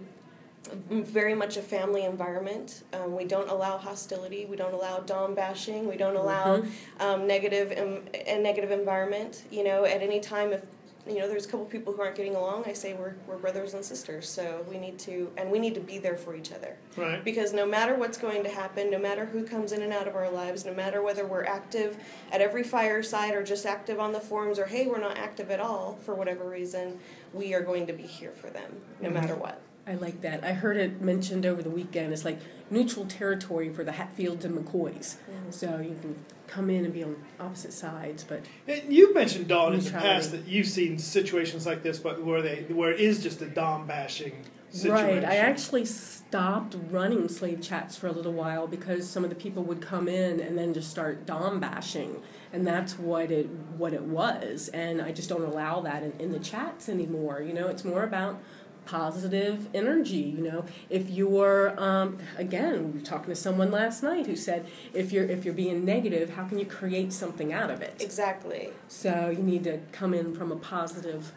very much a family environment. Um, we don't allow hostility. We don't allow dom bashing. We don't allow um, negative Im- a negative environment. You know, at any time if you know there's a couple people who aren't getting along, I say we're we're brothers and sisters. So we need to and we need to be there for each other. Right. Because no matter what's going to happen, no matter who comes in and out of our lives, no matter whether we're active at every fireside or just active on the forums or hey, we're not active at all for whatever reason, we are going to be here for them no matter what. I like that. I heard it mentioned over the weekend. It's like neutral territory for the Hatfields and McCoys. Mm. So you can come in and be on opposite sides, but And You've mentioned Dawn in the past that you've seen situations like this, but where they where it is just a dom bashing situation. Right. I actually stopped running slave chats for a little while because some of the people would come in and then just start dom bashing, and that's what it what it was. And I just don't allow that in, in the chats anymore. You know, it's more about positive energy you know if you're um, again we were talking to someone last night who said if you're if you're being negative how can you create something out of it Exactly. so you need to come in from a positive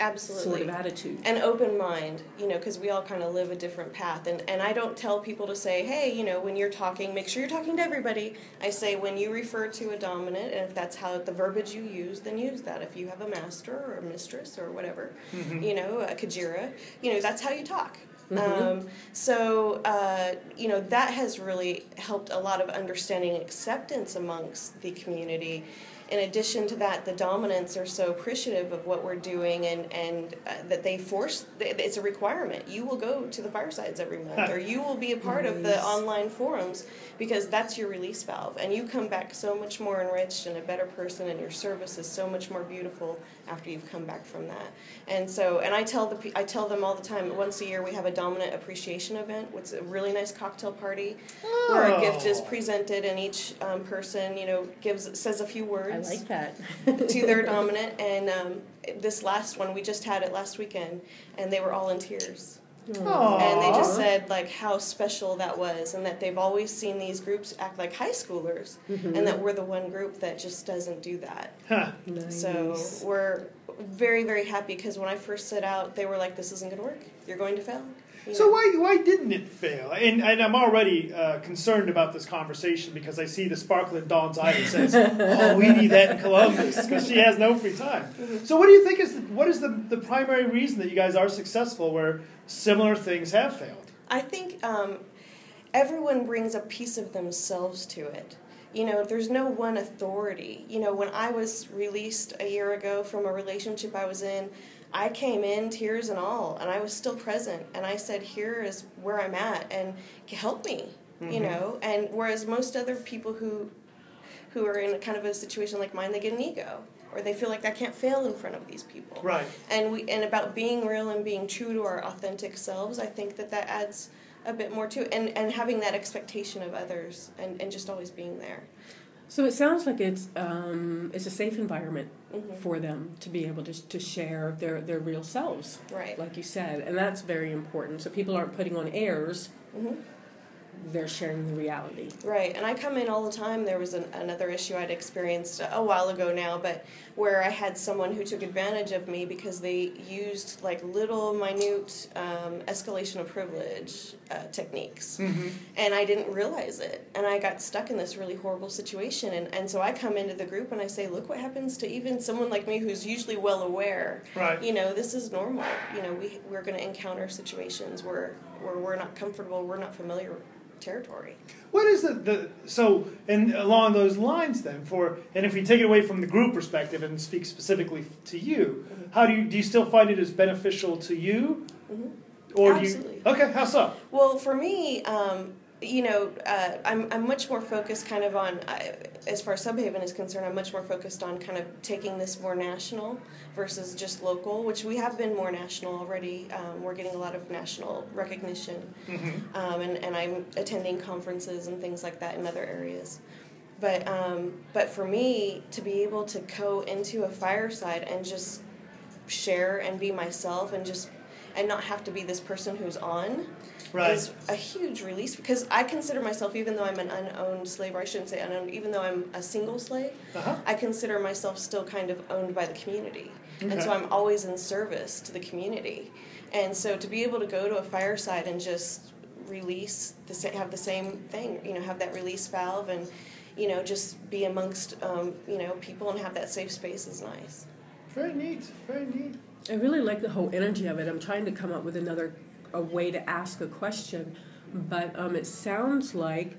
Absolutely. sort of attitude. An open mind you know because we all kind of live a different path. And, and i don't tell people to say hey you know when you're talking make sure you're talking to everybody. I say when you refer to a dominant and if that's how the verbiage you use then use that. If you have a master or a mistress or whatever you know a kajira you know that's how you talk. Um, so uh, you know that has really helped a lot of understanding acceptance amongst the community in addition to that, the dominants are so appreciative of what we're doing and, and uh, that they force, it's a requirement. You will go to the firesides every month or you will be a part of the online forums because that's your release valve. And you come back so much more enriched and a better person and your service is so much more beautiful after you've come back from that. And so, and I tell, the, I tell them all the time, once a year we have a dominant appreciation event. It's a really nice cocktail party where a gift is Oh. presented and each um, person, you know, gives, says a few words i like that to their dominant. And um, this last one, we just had it last weekend, and they were all in tears. Aw. And they just said like how special that was, and that they've always seen these groups act like high schoolers, mm-hmm. and that we're the one group that just doesn't do that. Huh. So we're very very happy because when I first set out, they were like, "This isn't going to work. You're going to fail." So why why didn't it fail? And and I'm already uh, concerned about this conversation because I see the sparkle in Dawn's eye that says, "Oh, we need that in Columbus," because she has no free time. So what do you think is the, what is the the primary reason that you guys are successful where similar things have failed? I think um, everyone brings a piece of themselves to it. You know, there's no one authority. You know, when I was released a year ago from a relationship I was in, I came in tears and all, and I was still present. And I said, "Here is where I'm at, and help me." You know, and whereas most other people who who are in a kind of a situation like mine, they get an ego. or they feel like I can't fail in front of these people. Right. And we and about being real and being true to our authentic selves, I think that that adds a bit more to it, and and having that expectation of others, and and just always being there. So it sounds like it's um, it's a safe environment Mhm. for them to be able to, to share their, their real selves, Right. like you said, and that's very important. So people aren't putting on airs; Mhm. They're sharing the reality. Right, and I come in all the time. There was an, another issue I'd experienced a while ago now, but where I had someone who took advantage of me because they used like little minute um, escalation of privilege uh, techniques, and I didn't realize it, and I got stuck in this really horrible situation. And, and so I come into the group and I say, look what happens to even someone like me who's usually well aware. Right. You know, this is normal. You know, we we're going to encounter situations where where we're not comfortable, we're not familiar territory. What is the, the so and along those lines then for and if we take it away from the group perspective and speak specifically to you, how do you do you still find it as beneficial to you, or do you okay how so? Well, for me, um, you know, uh, I'm, I'm much more focused kind of on, uh, as far as Subhaven is concerned, I'm much more focused on kind of taking this more national versus just local, which we have been more national already. Um, we're getting a lot of national recognition. Um, and, and I'm attending conferences and things like that in other areas. But, um, but for me, to be able to go into a fireside and just share and be myself and just and not have to be this person who's on Right. is a huge release because I consider myself, even though I'm an unowned slave, or I shouldn't say unowned, even though I'm a single slave, Uh-huh. I consider myself still kind of owned by the community. And so I'm always in service to the community. And so to be able to go to a fireside and just release, the sa- have the same thing, you know, have that release valve and, you know, just be amongst, um, you know, people and have that safe space is nice. Very neat. Very neat. I really like the whole energy of it. I'm trying to come up with another a way to ask a question, but um, it sounds like,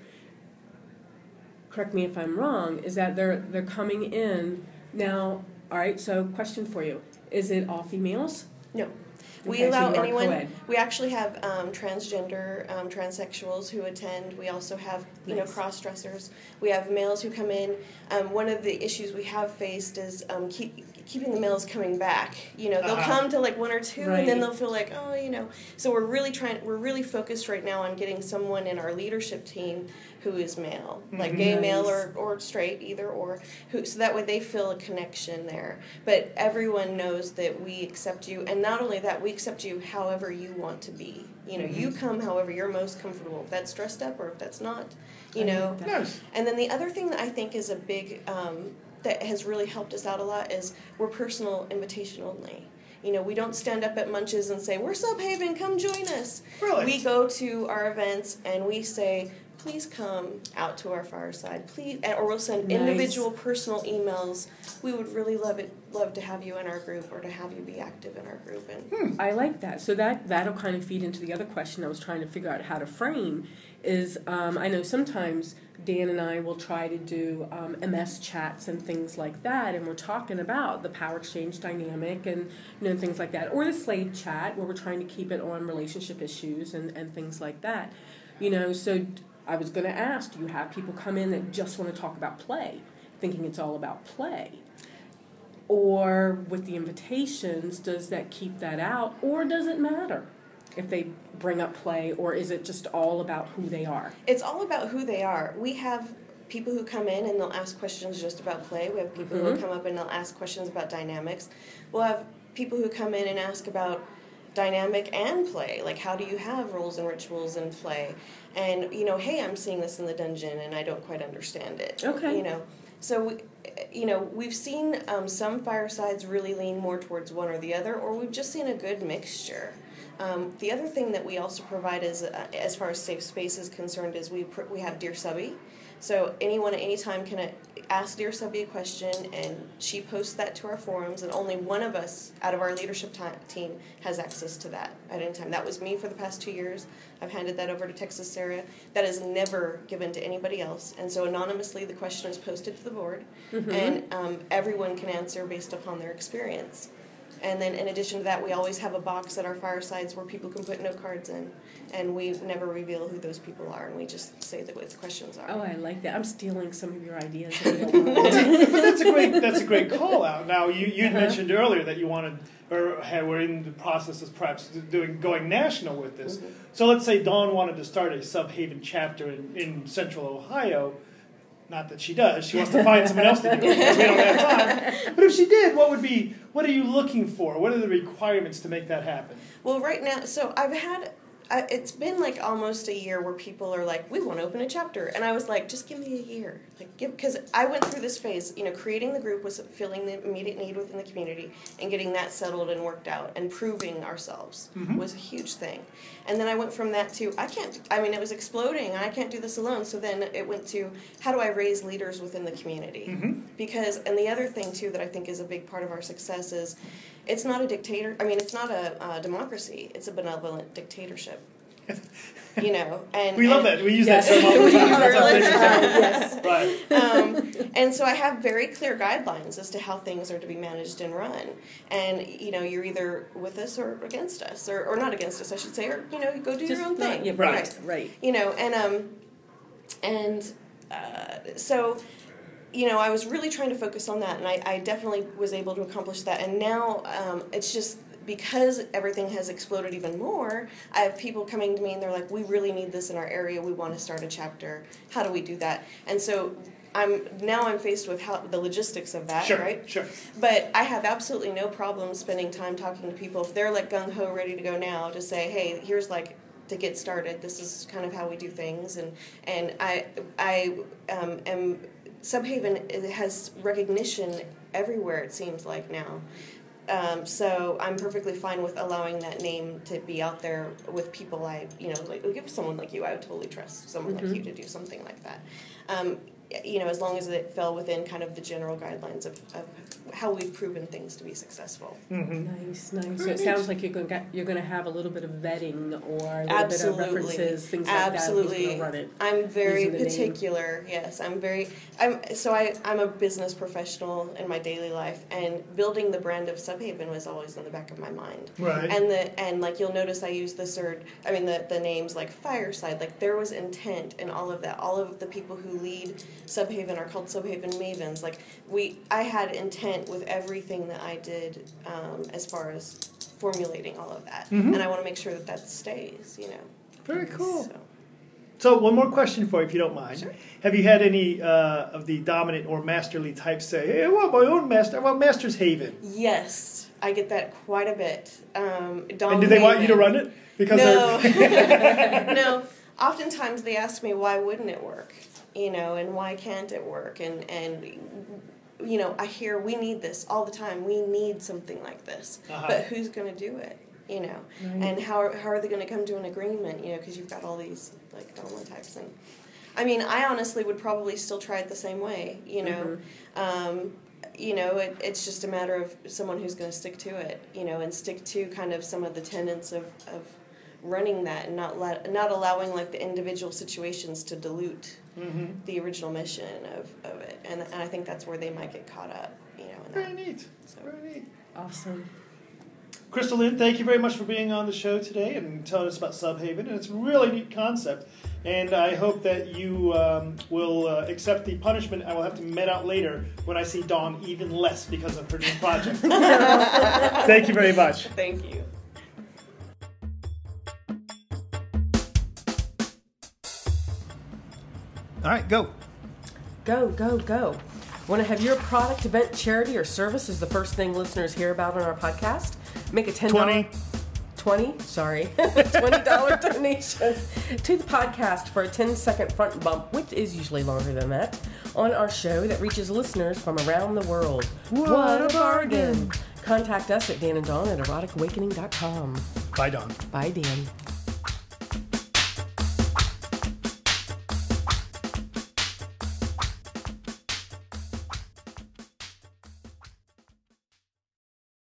correct me if I'm wrong, is that they're they're coming in now. All right, so question for you: Is it all females? No. We Okay, so allow are anyone. co-ed. We actually have um, transgender, um, transsexuals who attend. We also have you know cross dressers. We have males who come in. Um, one of the issues we have faced is um, keep, keeping the males coming back. You know, they'll Uh-huh. come to like one or two, and then they'll feel like, oh, you know. So we're really trying. We're really focused right now on getting someone in our leadership team who is male, like gay male or, or straight, either or. Who so that way they feel a connection there. But everyone knows that we accept you, and not only that, we accept you however you want to be. You know, you come however you're most comfortable. If that's dressed up or if that's not, you I know. Nice. And then the other thing that I think is a big um, that has really helped us out a lot is we're personal invitation only. You know, we don't stand up at Munches and say, We're Subhaven, come join us. Really? We go to our events and we say, Please come out to our fireside, please, or we'll send Nice. individual personal emails. We would really love it, love to have you in our group or to have you be active in our group. And hmm. I like that. So that that'll kind of feed into the other question I was trying to figure out how to frame. Is um, I know sometimes Dan and I will try to do um, MS chats and things like that, and we're talking about the power exchange dynamic and you know things like that, or the slave chat where we're trying to keep it on relationship issues and and things like that. You know, so I was going to ask, do you have people come in that just want to talk about play, thinking it's all about play? Or with the invitations, does that keep that out? Or does it matter if they bring up play? Or is it just all about who they are? it's all about who they are. We have people who come in and they'll ask questions just about play. We have people who will come up and they'll ask questions about dynamics. We'll have people who come in and ask about dynamic and play. Like, how do you have roles and rituals in play? And, you know, hey, I'm seeing this in the dungeon and I don't quite understand it. Okay. You know, so, we, you know, we've seen um, some firesides really lean more towards one or the other, or we've just seen a good mixture. Um, the other thing that we also provide is, uh, as far as safe space is concerned, is we pr- we have Dear Subby. So anyone at any time can uh, ask Dear Subby a question, and she posts that to our forums, and only one of us out of our leadership ti- team has access to that at any time. That was me for the past two years. I've handed that over to Texas Sarah. That is never given to anybody else, and so anonymously the question is posted to the board, and um, everyone can answer based upon their experience. And then in addition to that, we always have a box at our firesides where people can put note cards in, and we never reveal who those people are, and we just say that what the questions are. Oh, I like that. I'm stealing some of your ideas. if you don't mind. but that's a great that's a great call out. Now you you would uh-huh. mentioned earlier that you wanted or we're in the process of perhaps doing going national with this. Mm-hmm. So let's say Dawn wanted to start a Subhaven chapter in, in Central Ohio. Not that she does. She wants to find someone else to do it. because We don't have time. But if she did, what would be? What are you looking for? What are the requirements to make that happen? Well, right now, so I've had. I, it's been like almost a year where people are like, "We want to open a chapter," and I was like, "Just give me a year." Like, give because I went through this phase. You know, creating the group was filling the immediate need within the community and getting that settled and worked out and proving ourselves mm-hmm. was a huge thing. And then I went from that to I can't. I mean, it was exploding. I can't do this alone. So then it went to how do I raise leaders within the community? Mm-hmm. Because and the other thing too that I think is a big part of our success is it's not a dictator. I mean, it's not a uh, democracy. It's a benevolent dictatorship. you know, and We love and- that. We use Yes. that term all the We time. That's it really things yes. Right. um, and so I have very clear guidelines as to how things are to be managed and run. And you know, you're either with us or against us, or, or not against us, I should say, or you know, you go do Just your own not- thing. yeah, right, right. You know, and um, and uh, so you know, I was really trying to focus on that, and I, I definitely was able to accomplish that. And now um, it's just because everything has exploded even more. I have people coming to me and they're like, "We really need this in our area. We want to start a chapter. How do we do that?" And so I'm now I'm faced with how the logistics of that, Sure. right? Sure. But I have absolutely no problem spending time talking to people if they're like gung ho, ready to go now to say, hey, here's like to get started. This is kind of how we do things, and and I I um, am Subhaven has recognition everywhere. It seems like now. Um, so I'm perfectly fine with allowing that name to be out there with people I, you know, like give someone like you, I would totally trust someone like you to do something like that. Um, you know, as long as it fell within kind of the general guidelines of, of how we've proven things to be successful. Mm-hmm. Nice, nice. So it sounds like you're going to you're going to have a little bit of vetting or a little Absolutely. bit of references, things like Absolutely. that. Who's going to run it? I'm very Using the name. particular. Yes, I'm very. I'm so I I'm a business professional in my daily life, and building the brand of Subhaven was always in the back of my mind. Right. And the and like you'll notice, I use the third. I mean the the names like Fireside. Like there was intent in all of that. All of the people who lead Subhaven are called Subhaven Mavens. Like we, I had intent with everything that I did um, as far as formulating all of that, and I want to make sure that that stays. You know. Very cool. So. So one more question for you, if you don't mind. Sure. Have you had any uh, of the dominant or masterly types say, "Hey, I want my own master. I want Master's Haven"? Yes, I get that quite a bit. Um, Dom and do they want you to run it? Because No, no. Oftentimes they ask me why wouldn't it work, you know, and why can't it work, and and you know I hear we need this all the time. We need something like this, Uh-huh. but who's going to do it? You know, and how are, how are they going to come to an agreement? You know, because you've got all these like Doma types and. I mean, I honestly would probably still try it the same way. You know, um, you know, it, it's just a matter of someone who's going to stick to it. You know, and stick to kind of some of the tenets of, of running that and not let not allowing like the individual situations to dilute the original mission of, of it. And, and I think that's where they might get caught up. You know, in very that. neat. So- Very neat. Awesome. Crystal Lynn, thank you very much for being on the show today and telling us about Subhaven. And it's a really neat concept. And I hope that you um, will uh, accept the punishment I will have to met out later when I see Dawn even less because of her new project. thank you very much. Thank you. All right, go. Go, go, go. Want to have your product, event, charity, or service as the first thing listeners hear about on our podcast? Make a $10 20. 20 sorry $20 donation to the podcast for a 10 second front bump which is usually longer than that on our show that reaches listeners from around the world what, a bargain contact us at dan and dawn at eroticawakening.com Bye, Dawn. bye dan